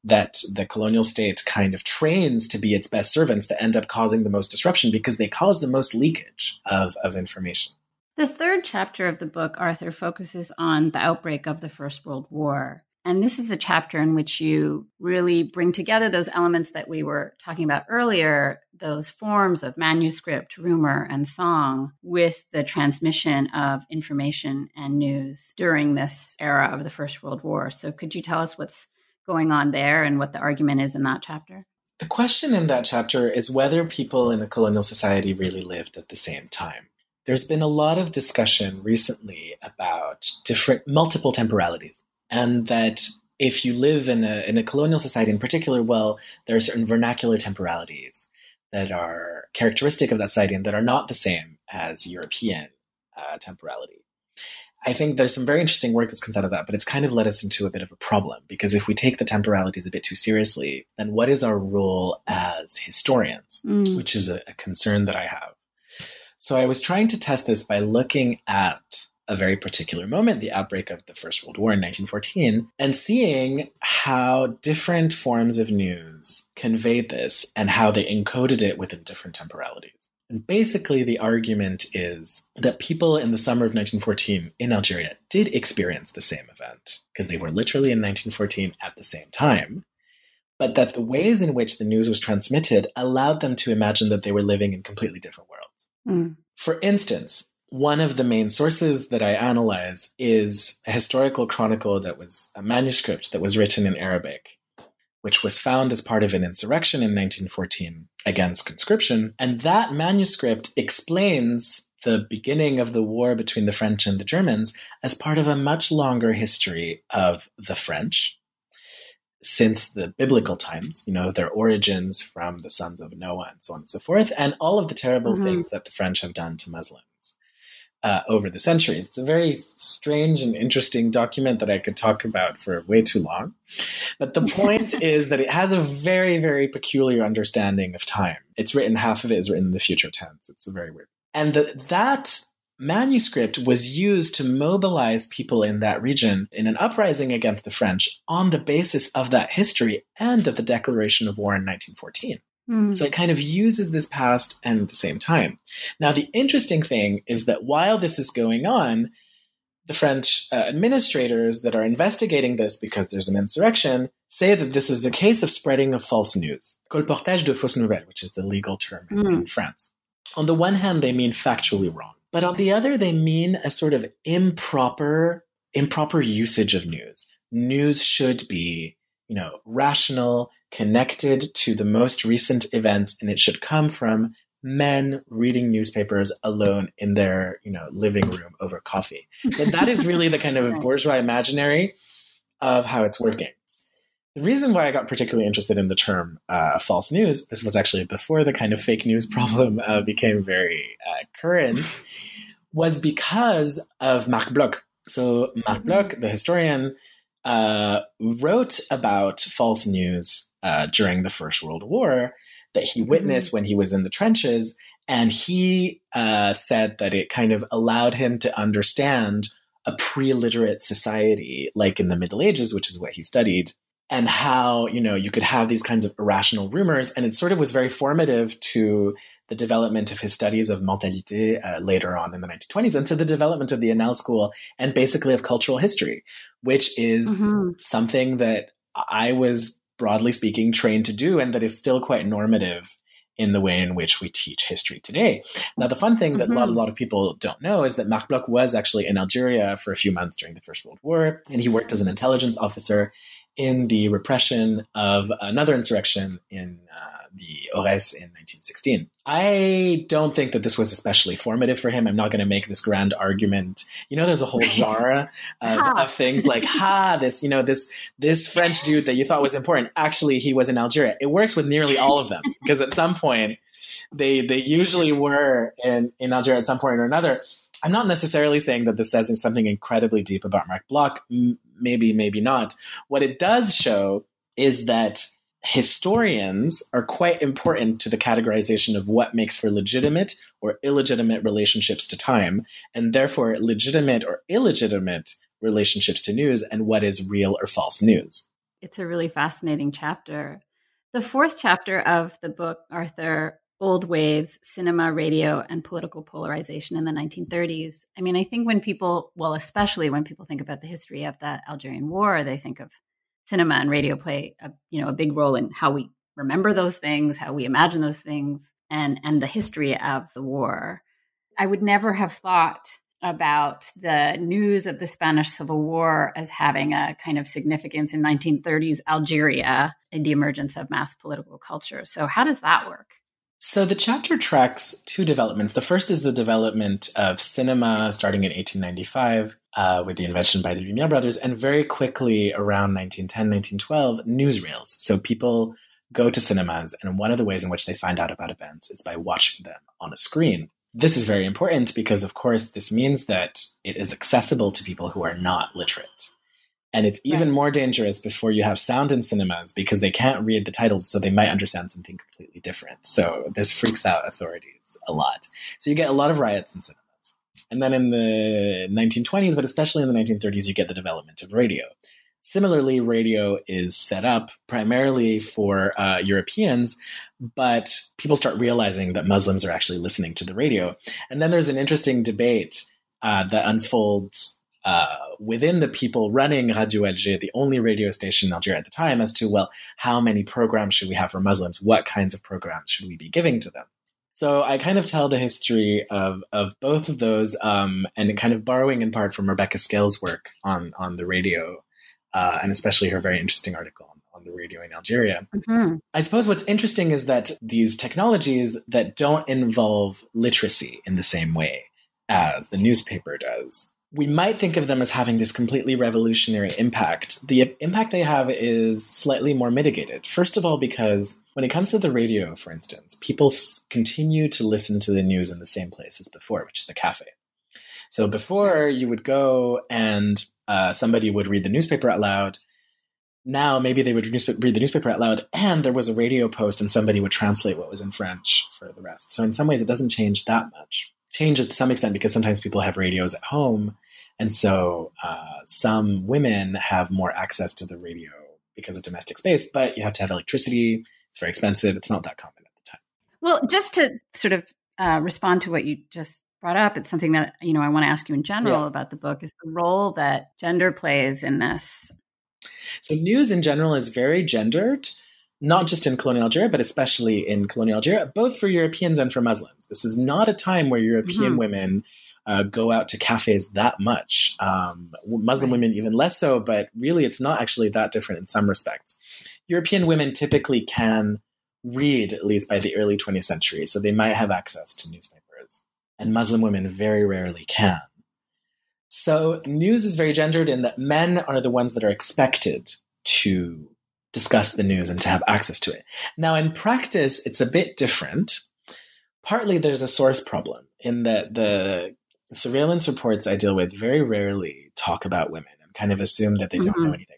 that the colonial state kind of trains to be its best servants that end up causing the most disruption because they cause the most leakage of, of information. The third chapter of the book, Arthur, focuses on the outbreak of the First World War. And this is a chapter in which you really bring together those elements that we were talking about earlier, those forms of manuscript, rumor, and song, with the transmission of information and news during this era of the First World War. So, could you tell us what's going on there and what the argument is in that chapter? The question in that chapter is whether people in a colonial society really lived at the same time. There's been a lot of discussion recently about different multiple temporalities, and that if you live in a, in a colonial society in particular, well, there are certain vernacular temporalities that are characteristic of that society and that are not the same as European uh, temporality. I think there's some very interesting work that's come out of that, but it's kind of led us into a bit of a problem because if we take the temporalities a bit too seriously, then what is our role as historians, mm. which is a, a concern that I have. So I was trying to test this by looking at a very particular moment, the outbreak of the First World War in 1914, and seeing how different forms of news conveyed this and how they encoded it within different temporalities. And basically, the argument is that people in the summer of 1914 in Algeria did experience the same event, because they were literally in 1914 at the same time, but that the ways in which the news was transmitted allowed them to imagine that they were living in completely different worlds. Mm. For instance, one of the main sources that I analyze is a historical chronicle that was a manuscript that was written in Arabic which was found as part of an insurrection in 1914 against conscription. And that manuscript explains the beginning of the war between the French and the Germans as part of a much longer history of the French since the biblical times, you know, their origins from the sons of Noah and so on and so forth, and all of the terrible mm-hmm. things that the French have done to Muslims uh, over the centuries. It's a very strange and interesting document that I could talk about for way too long. But the point is that it has a very, very peculiar understanding of time. It's written, half of it is written in the future tense. It's very weird. And the, that manuscript was used to mobilize people in that region in an uprising against the French on the basis of that history and of the declaration of war in 1914. Mm. So it kind of uses this past and at the same time. Now, the interesting thing is that while this is going on, the French uh, administrators that are investigating this because there's an insurrection say that this is a case of spreading of false news. Colportage de fausses nouvelles, which is the legal term mm. in France. On the one hand, they mean factually wrong, but on the other, they mean a sort of improper, improper usage of news. News should be, you know, rational, connected to the most recent events, and it should come from men reading newspapers alone in their you know living room over coffee. But that is really the kind of bourgeois imaginary of how it's working. The reason why I got particularly interested in the term uh, false news, this was actually before the kind of fake news problem uh, became very uh, current, was because of Marc Bloch. So Marc Bloch, the historian, uh, wrote about false news uh, during the First World War that he mm-hmm. witnessed mm-hmm. when he was in the trenches. And he uh, said that it kind of allowed him to understand a pre-literate society like in the Middle Ages, which is what he studied, and how you know you could have these kinds of irrational rumors and it sort of was very formative to the development of his studies of mentalité uh, later on in the 1920s and to the development of the Annales school and basically of cultural history which is mm-hmm. something that i was broadly speaking trained to do and that is still quite normative in the way in which we teach history today. Now, the fun thing that mm-hmm. a, lot, a lot of people don't know is that Marc Bloch was actually in Algeria for a few months during the First World War, and he worked as an intelligence officer in the repression of another insurrection in uh, the Aurès in 1916. I don't think that this was especially formative for him. I'm not going to make this grand argument. You know, there's a whole genre of, of, things like, ha, this, you know, this this French dude that you thought was important. Actually, he was in Algeria. It works with nearly all of them because at some point they they usually were in in Algeria at some point or another. I'm not necessarily saying that this says something incredibly deep about Marc Bloch. Maybe, maybe not. What it does show is that historians are quite important to the categorization of what makes for legitimate or illegitimate relationships to time, and therefore legitimate or illegitimate relationships to news, and what is real or false news. It's a really fascinating chapter. The fourth chapter of the book, Arthur, old waves, cinema, radio, and political polarization in the 1930s. I mean, I think when people, well, especially when people think about the history of the Algerian War, they think of cinema and radio play a, you know a big role in how we remember those things, how we imagine those things, and and the history of the war. I would never have thought about the news of the Spanish Civil War as having a kind of significance in 1930s Algeria in the emergence of mass political culture. So how does that work? So the chapter tracks two developments. The first is the development of cinema starting in 1895 uh, with the invention by the Lumiere brothers, and very quickly around 1910, 1912, newsreels. So people go to cinemas, and one of the ways in which they find out about events is by watching them on a screen. This is very important because, of course, this means that it is accessible to people who are not literate. And it's even right. more dangerous before you have sound in cinemas because they can't read the titles, so they might understand something completely different. So this freaks out authorities a lot. So you get a lot of riots in cinemas. And then in the 1920s, but especially in the 1930s, you get the development of radio. Similarly, radio is set up primarily for uh, Europeans, but people start realizing that Muslims are actually listening to the radio. And then there's an interesting debate uh, that unfolds uh, within the people running Radio Alger, the only radio station in Algeria at the time, as to, well, how many programs should we have for Muslims? What kinds of programs should we be giving to them? So I kind of tell the history of, of both of those um, and kind of borrowing in part from Rebecca Scales' work on, on the radio, uh, and especially her very interesting article on, on the radio in Algeria. Mm-hmm. I suppose what's interesting is that these technologies that don't involve literacy in the same way as the newspaper does we might think of them as having this completely revolutionary impact. The impact they have is slightly more mitigated. First of all, because when it comes to the radio, for instance, people continue to listen to the news in the same place as before, which is the cafe. So before you would go and uh, somebody would read the newspaper out loud. Now maybe they would read the newspaper out loud, and there was a radio post, and somebody would translate what was in French for the rest. So in some ways, it doesn't change that much changes to some extent because sometimes people have radios at home. And so uh, some women have more access to the radio because of domestic space, but you have to have electricity. It's very expensive. It's not that common at the time. Well, just to sort of uh, respond to what you just brought up, it's something that you know I want to ask you in general yeah. about the book is the role that gender plays in this. So news in general is very gendered not just in colonial Algeria, but especially in colonial Algeria, both for Europeans and for Muslims. This is not a time where European mm-hmm. women uh, go out to cafes that much. Um, Muslim right. women even less so, but really it's not actually that different in some respects. European women typically can read, at least by the early 20th century, so they might have access to newspapers. And Muslim women very rarely can. So news is very gendered in that men are the ones that are expected to discuss the news and to have access to it. Now, in practice, it's a bit different. Partly there's a source problem in that the surveillance reports I deal with very rarely talk about women and kind of assume that they mm-hmm. don't know mm-hmm. anything.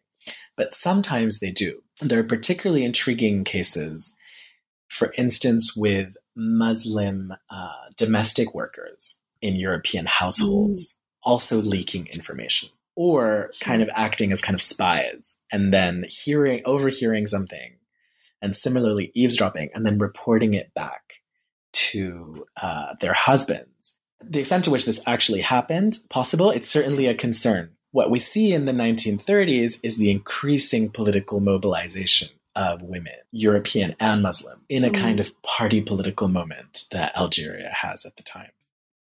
But sometimes they do. There are particularly intriguing cases, for instance, with Muslim uh, domestic workers in European households. Mm. also leaking information or kind of acting as kind of spies and then hearing overhearing something and similarly eavesdropping and then reporting it back to uh, their husbands the extent to which this actually happened possible it's certainly a concern what we see in the 1930s is the increasing political mobilization of women, European and Muslim, in a mm. kind of party political moment that Algeria has at the time.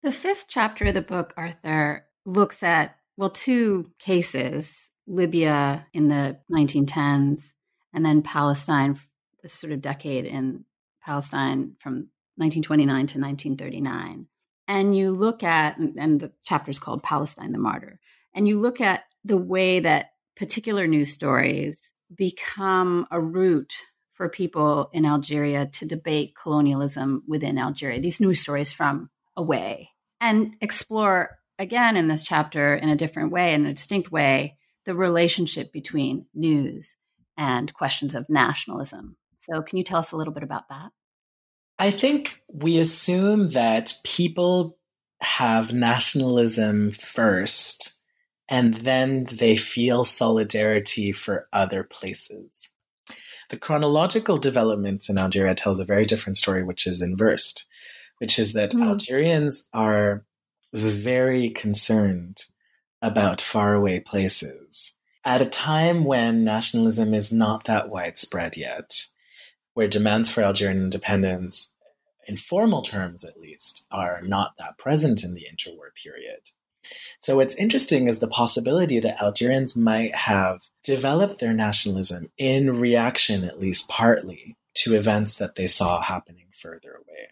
The fifth chapter of the book, Arthur, looks at, well, two cases Libya in the 1910s, and then Palestine, this sort of decade in Palestine from 1929 to 1939. And you look at, and the chapter is called Palestine the Martyr, and you look at the way that particular news stories become a route for people in Algeria to debate colonialism within Algeria, these news stories from away, and explore again in this chapter in a different way, in a distinct way, the relationship between news and questions of nationalism. So, can you tell us a little bit about that? I think we assume that people have nationalism first and then they feel solidarity for other places. The chronological developments in Algeria tells a very different story, which is inversed, which is that mm. Algerians are very concerned about faraway places at a time when nationalism is not that widespread yet, where demands for Algerian independence, in formal terms at least, are not that present in the interwar period. So what's interesting is the possibility that Algerians might have developed their nationalism in reaction, at least partly, to events that they saw happening further away.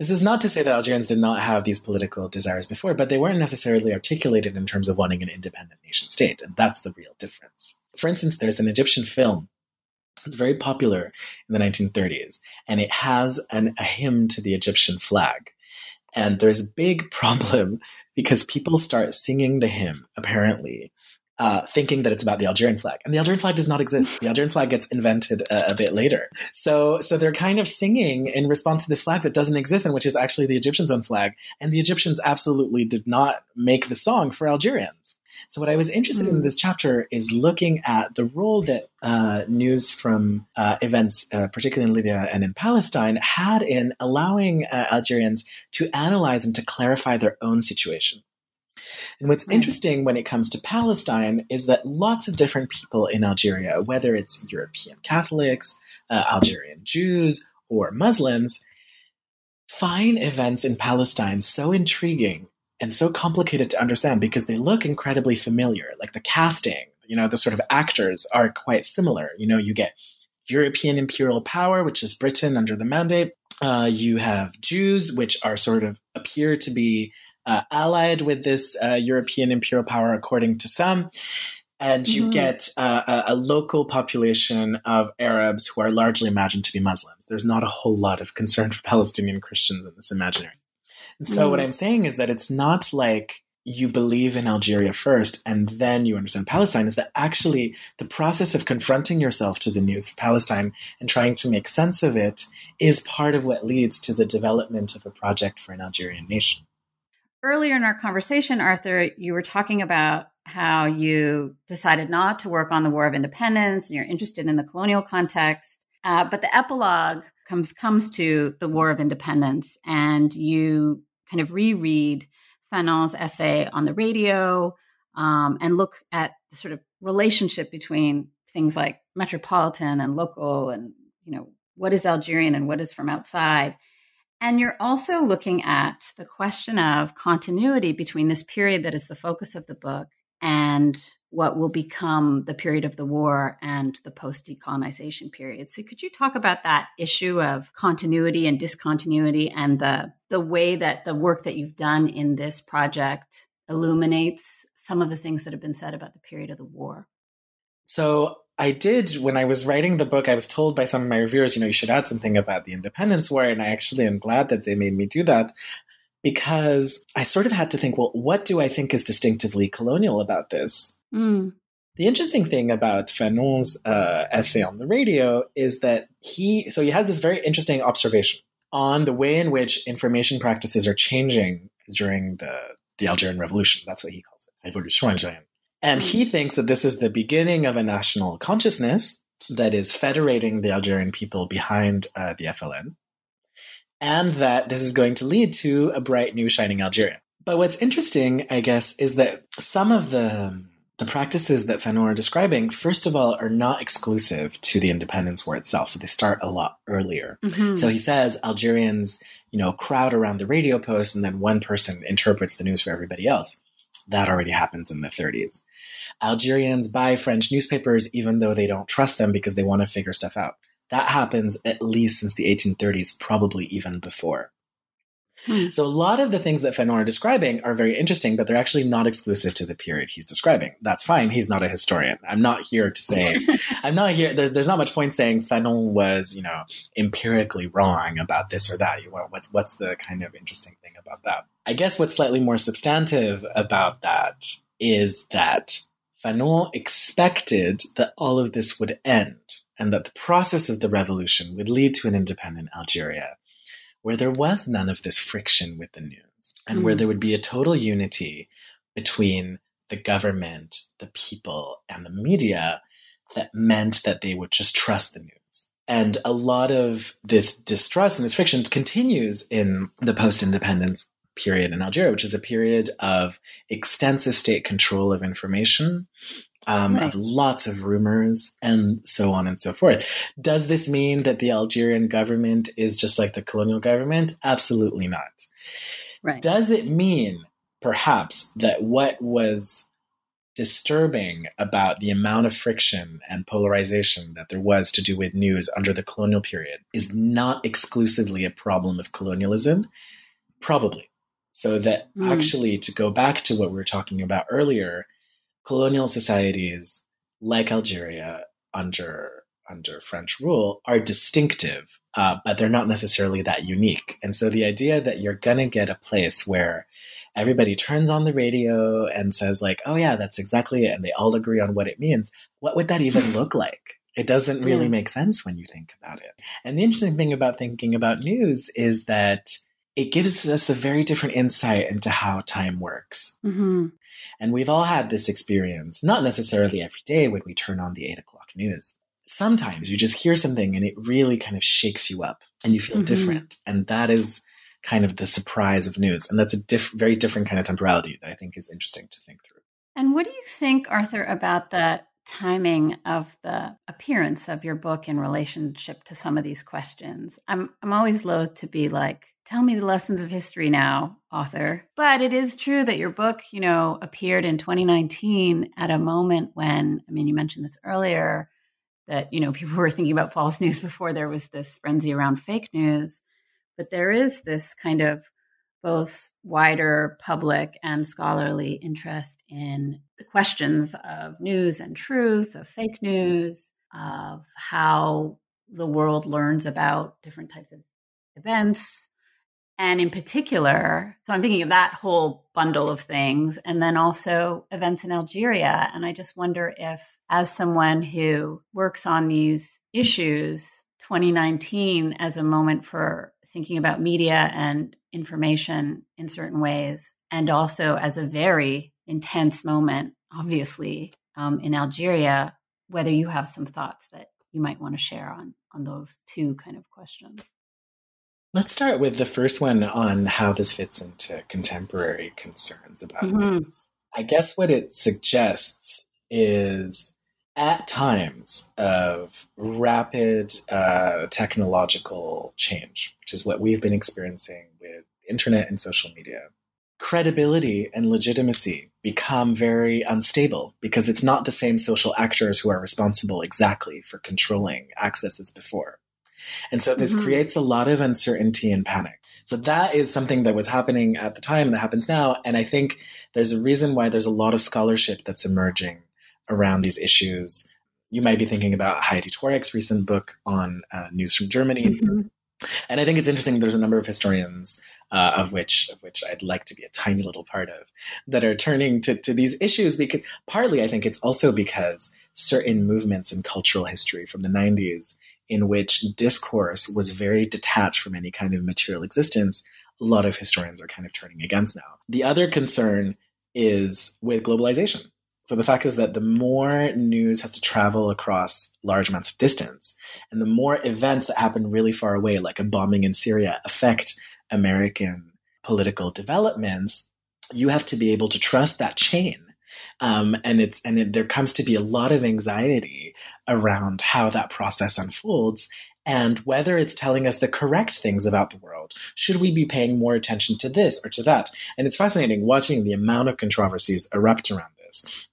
This is not to say that Algerians did not have these political desires before, but they weren't necessarily articulated in terms of wanting an independent nation state, and that's the real difference. For instance, there's an Egyptian film it's very popular in the 1930s, and it has an, a hymn to the Egyptian flag. And there's a big problem because people start singing the hymn, apparently, uh, thinking that it's about the Algerian flag, and the Algerian flag does not exist. The Algerian flag gets invented a, a, bit later. So, so they're kind of singing in response to this flag that doesn't exist, and which is actually the Egyptians' own flag. And the Egyptians absolutely did not make the song for Algerians. So, what I was interested mm. in hmm. this chapter is looking at the role that uh, news from uh, events, uh, particularly in Libya and in Palestine, had in allowing uh, Algerians to analyze and to clarify their own situation. And what's interesting when it comes to Palestine is that lots of different people in Algeria, whether it's European Catholics, uh, Algerian Jews, or Muslims, find events in Palestine so intriguing and so complicated to understand because they look incredibly familiar. Like the casting, you know, the sort of actors are quite similar. You know, you get European imperial power, which is Britain under the Mandate. Uh, you have Jews, which are sort of appear to be uh, allied with this uh, European imperial power, according to some. And you mm-hmm. get uh, a, a, local population of Arabs who are largely imagined to be Muslims. There's not a whole lot of concern for Palestinian Christians in this imaginary. And so mm. what I'm saying is that it's not like you believe in Algeria first and then you understand Palestine is that actually the process of confronting yourself to the news of Palestine and trying to make sense of it is part of what leads to the development of a project for an Algerian nation. Earlier in our conversation, Arthur, you were talking about how you decided not to work on the War of Independence and you're interested in the colonial context. Uh, but the epilogue comes comes to the War of Independence, and you kind of reread Fanon's essay on the radio um, and look at the sort of relationship between things like metropolitan and local and you know what is Algerian and what is from outside. And you're also looking at the question of continuity between this period that is the focus of the book and what will become the period of the war and the post decolonization period. So could you talk about that issue of continuity and discontinuity and the the way that the work that you've done in this project illuminates some of the things that have been said about the period of the war? So I did when I was writing the book. I was told by some of my reviewers, you know, you should add something about the Independence War, and I actually am glad that they made me do that because I sort of had to think, well, what do I think is distinctively colonial about this? Mm. The interesting thing about Fanon's uh, essay on the radio is that he, so he has this very interesting observation on the way in which information practices are changing during the the Algerian Revolution. That's what he calls it, Révolution Algérienne. And he thinks that this is the beginning of a national consciousness that is federating the Algerian people behind uh, the FLN, and that this is going to lead to a bright new shining Algeria. But what's interesting, I guess, is that some of the the practices that Fanon are describing, first of all, are not exclusive to the independence war itself. So they start a lot earlier. Mm-hmm. So he says Algerians, you know, crowd around the radio post and then one person interprets the news for everybody else. That already happens in the 30s. Algerians buy French newspapers even though they don't trust them because they want to figure stuff out. That happens at least since the 1830s, probably even before. Hmm. So a lot of the things that Fanon are describing are very interesting, but they're actually not exclusive to the period he's describing. That's fine. He's not a historian. I'm not here to say, I'm not here. There's, there's not much point saying Fanon was, you know, empirically wrong about this or that. You, what's, what's the kind of interesting thing about that? I guess what's slightly more substantive about that is that Fanon expected that all of this would end and that the process of the revolution would lead to an independent Algeria where there was none of this friction with the news and mm. where there would be a total unity between the government, the people, and the media that meant that they would just trust the news. And a lot of this distrust and this friction continues in the post independence period in Algeria, which is a period of extensive state control of information um, right. of lots of rumors and so on and so forth. Does this mean that the Algerian government is just like the colonial government? Absolutely not. Right. Does it mean perhaps that what was disturbing about the amount of friction and polarization that there was to do with news under the colonial period is not exclusively a problem of colonialism? Probably. So that mm. actually, to go back to what we were talking about earlier, colonial societies like Algeria under under French rule are distinctive, uh, but they're not necessarily that unique. And so the idea that you're gonna get a place where everybody turns on the radio and says like, "Oh yeah, that's exactly it," and they all agree on what it means. What would that even look like? It doesn't really make sense when you think about it. And the interesting thing about thinking about news is that it gives us a very different insight into how time works. Mm-hmm. And we've all had this experience, not necessarily every day when we turn on the eight o'clock news. Sometimes you just hear something and it really kind of shakes you up and you feel mm-hmm. different. And that is kind of the surprise of news. And that's a diff- very different kind of temporality that I think is interesting to think through. And what do you think, Arthur, about the timing of the appearance of your book in relationship to some of these questions? I'm I'm always loath to be like, tell me the lessons of history now, author. But it is true that your book, you know, appeared in 2019 at a moment when, I mean, you mentioned this earlier, that, you know, people were thinking about false news before there was this frenzy around fake news. But there is this kind of both wider public and scholarly interest in the questions of news and truth, of fake news, of how the world learns about different types of events, and in particular, so I'm thinking of that whole bundle of things, and then also events in Algeria. And I just wonder if, as someone who works on these issues, 2019 as a moment for thinking about media and information in certain ways, and also as a very intense moment, obviously, um, in Algeria, whether you have some thoughts that you might want to share on on those two kind of questions. Let's start with the first one on how this fits into contemporary concerns about mm-hmm. news. I guess what it suggests is at times of rapid uh, technological change, which is what we've been experiencing with internet and social media, credibility and legitimacy become very unstable because it's not the same social actors who are responsible exactly for controlling access as before. And so this mm-hmm. creates a lot of uncertainty and panic. So that is something that was happening at the time that happens now. And I think there's a reason why there's a lot of scholarship that's emerging around these issues. You might be thinking about Heidi Tworek's recent book on uh, news from Germany. Mm-hmm. And I think it's interesting. There's a number of historians, uh, of which of which I'd like to be a tiny little part of, that are turning to, to these issues because partly I think it's also because certain movements in cultural history from the 90s in which discourse was very detached from any kind of material existence a lot of historians are kind of turning against now. The other concern is with globalization. So the fact is that the more news has to travel across large amounts of distance, and the more events that happen really far away, like a bombing in Syria, affect American political developments, you have to be able to trust that chain. Um, and it's and it, there comes to be a lot of anxiety around how that process unfolds and whether it's telling us the correct things about the world. Should we be paying more attention to this or to that? And it's fascinating watching the amount of controversies erupt around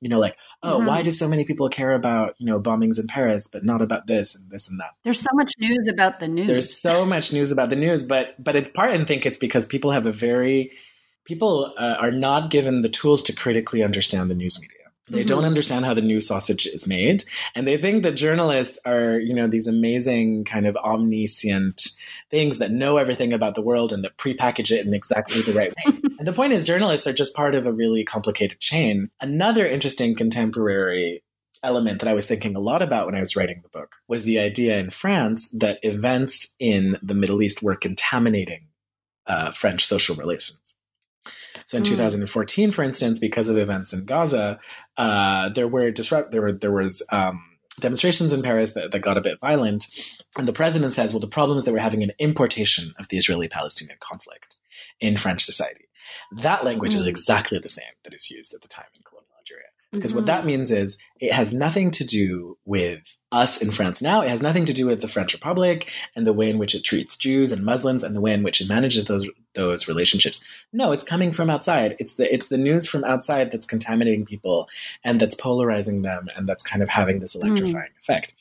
You know, like, oh, mm-hmm. why do so many people care about, you know, bombings in Paris, but not about this and this and that? There's so much news about the news. There's so much news about the news, but but it's part and think it's because people have a very people uh, are not given the tools to critically understand the news media. They mm-hmm. don't understand how the news sausage is made. And they think that journalists are, you know, these amazing kind of omniscient things that know everything about the world and that prepackage it in exactly the right way. The point is, journalists are just part of a really complicated chain. Another interesting contemporary element that I was thinking a lot about when I was writing the book was the idea in France that events in the Middle East were contaminating uh, French social relations. So in mm. 2014, for instance, because of events in Gaza, uh, there were disrupt there were there was um, demonstrations in Paris that, that got a bit violent, and the president says, "Well, the problem is that we're having an importation of the Israeli-Palestinian conflict in French society." That language mm. is exactly the same that is used at the time in colonial Algeria. Because mm-hmm. what that means is it has nothing to do with us in France now. It has nothing to do with the French Republic and the way in which it treats Jews and Muslims and the way in which it manages those those relationships. No, it's coming from outside. It's the it's the news from outside that's contaminating people and that's polarizing them and that's kind of having this electrifying mm. effect.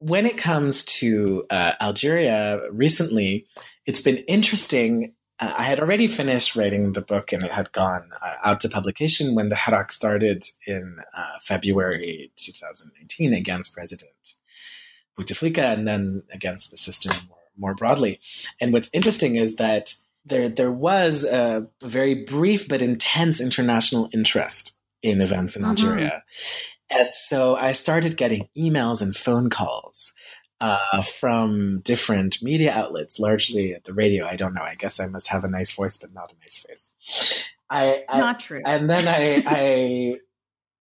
When it comes to uh, Algeria, recently, it's been interesting I had already finished writing the book and it had gone uh, out to publication when the Hirak started in uh, February 2019 against President Bouteflika and then against the system more, more broadly. And what's interesting is that there, there was a very brief but intense international interest in events in mm-hmm. Algeria. And so I started getting emails and phone calls uh, from different media outlets, largely at the radio. I don't know. I guess I must have a nice voice, but not a nice face. I, I not true. And then I, I,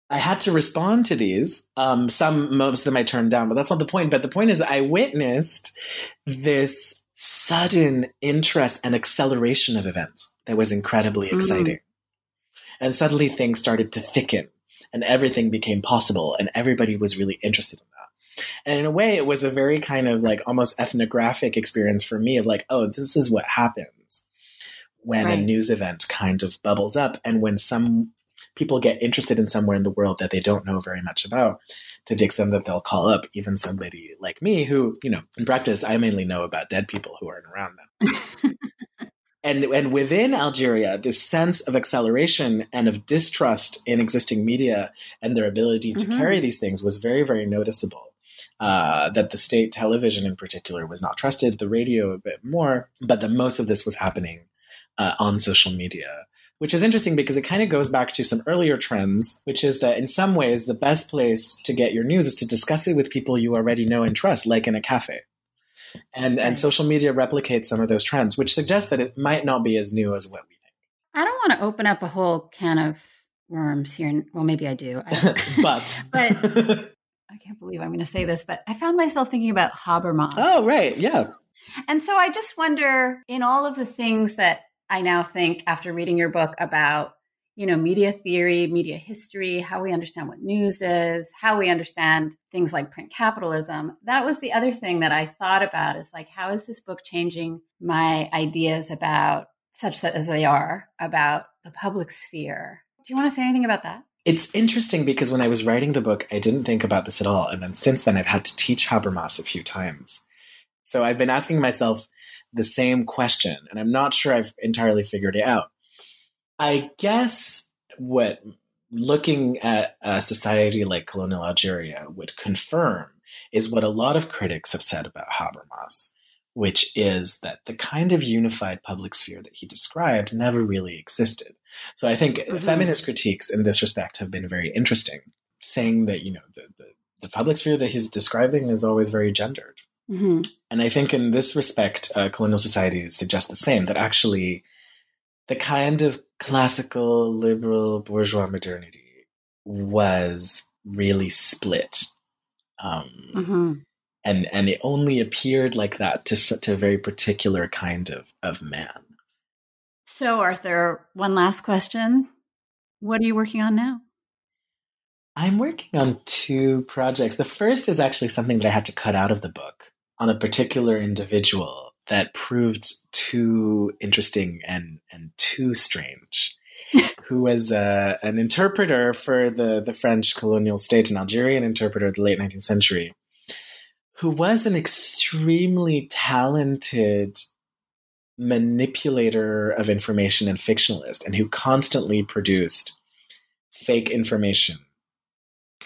I had to respond to these. Um, some, most of them I turned down, but that's not the point. But the point is, I witnessed this sudden interest and acceleration of events that was incredibly mm-hmm. exciting. Mm. And suddenly things started to thicken and everything became possible and everybody was really interested in that. And in a way, it was a very kind of like almost ethnographic experience for me of like, oh, this is what happens when right. a news event kind of bubbles up and when some people get interested in somewhere in the world that they don't know very much about to the extent that they'll call up even somebody like me who, you know, in practice, I mainly know about dead people who aren't around now. and and within Algeria, this sense of acceleration and of distrust in existing media and their ability to mm-hmm. carry these things was very, very noticeable uh, that the state television in particular was not trusted, the radio a bit more, but that most of this was happening uh, on social media. Which is interesting because it kind of goes back to some earlier trends, which is that in some ways, the best place to get your news is to discuss it with people you already know and trust, like in a cafe. And, and social media replicates some of those trends, which suggests that it might not be as new as what we think. I don't want to open up a whole can of worms here. Well, maybe I do. I, but but I can't believe I'm going to say this, but I found myself thinking about Habermas. Oh, right. Yeah. And so I just wonder in all of the things that I now think after reading your book about, you know, media theory, media history, how we understand what news is, how we understand things like print capitalism. That was the other thing that I thought about is like, how is this book changing my ideas about such that as they are about the public sphere? Do you want to say anything about that? It's interesting because when I was writing the book, I didn't think about this at all. And then since then, I've had to teach Habermas a few times. So I've been asking myself the same question, and I'm not sure I've entirely figured it out. I guess what looking at a society like colonial Algeria would confirm is what a lot of critics have said about Habermas, which is that the kind of unified public sphere that he described never really existed. So I think mm-hmm. feminist critiques in this respect have been very interesting, saying that, you know, the, the, the public sphere that he's describing is always very gendered. Mm-hmm. And I think in this respect, uh, colonial societies suggest the same that actually the kind of classical liberal bourgeois modernity was really split. Um, mm-hmm. And, and it only appeared like that to, to a very particular kind of, of man. So, Arthur, one last question. What are you working on now? I'm working on two projects. The first is actually something that I had to cut out of the book on a particular individual that proved too interesting and, and too strange. who was uh, an interpreter for the, the French colonial state, an Algerian interpreter of the late 19th century, who was an extremely talented manipulator of information and fictionalist, and who constantly produced fake information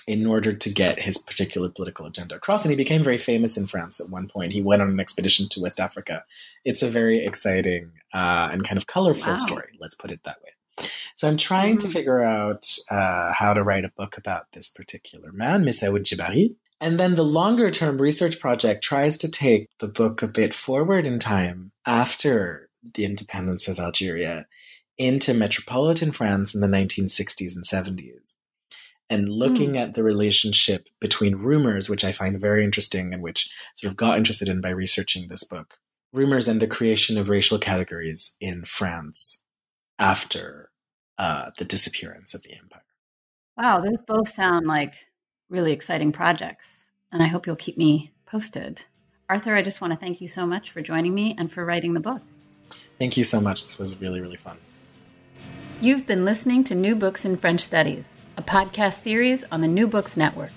in order to get his particular political agenda across. And he became very famous in France at one point. He went on an expedition to West Africa. It's a very exciting uh, and kind of colorful wow. story, let's put it that way. So I'm trying mm-hmm. to figure out uh, how to write a book about this particular man, Messaoud Djebari. And then the longer term research project tries to take the book a bit forward in time after the independence of Algeria into metropolitan France in the 1960s and 70s and looking mm. at the relationship between rumors, which I find very interesting and which sort of got interested in by researching this book. Rumors and the creation of racial categories in France after uh, the disappearance of the empire. Wow, those both sound like really exciting projects, and I hope you'll keep me posted. Arthur, I just want to thank you so much for joining me and for writing the book. Thank you so much. This was really, really fun. You've been listening to New Books in French Studies a podcast series on the New Books Network.